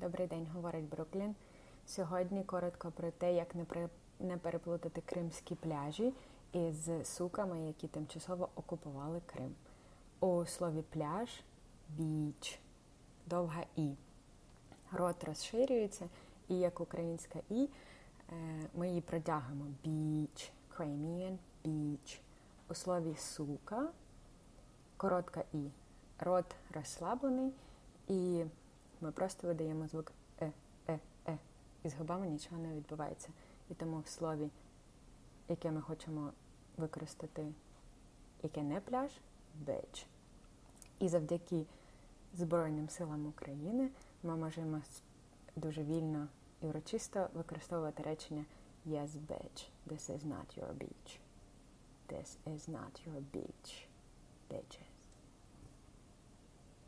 Добрий день, говорить Бруклін. Сьогодні коротко про те, як не при- не переплутати кримські пляжі із суками, які тимчасово окупували Крим. У слові пляж біч, довга і. Рот розширюється, і як українська і, е, ми її протягуємо біч, Crimean beach. У слові сука коротка і. Рот розслаблений, і ми просто видаємо звук е, е, е. І з губами нічого не відбувається. І тому в слові, яке ми хочемо використати, яке не пляж, беч. І завдяки Збройним силам України ми можемо дуже вільно і урочисто використовувати речення Yes, bitch, this is not your beach. This is not your beach.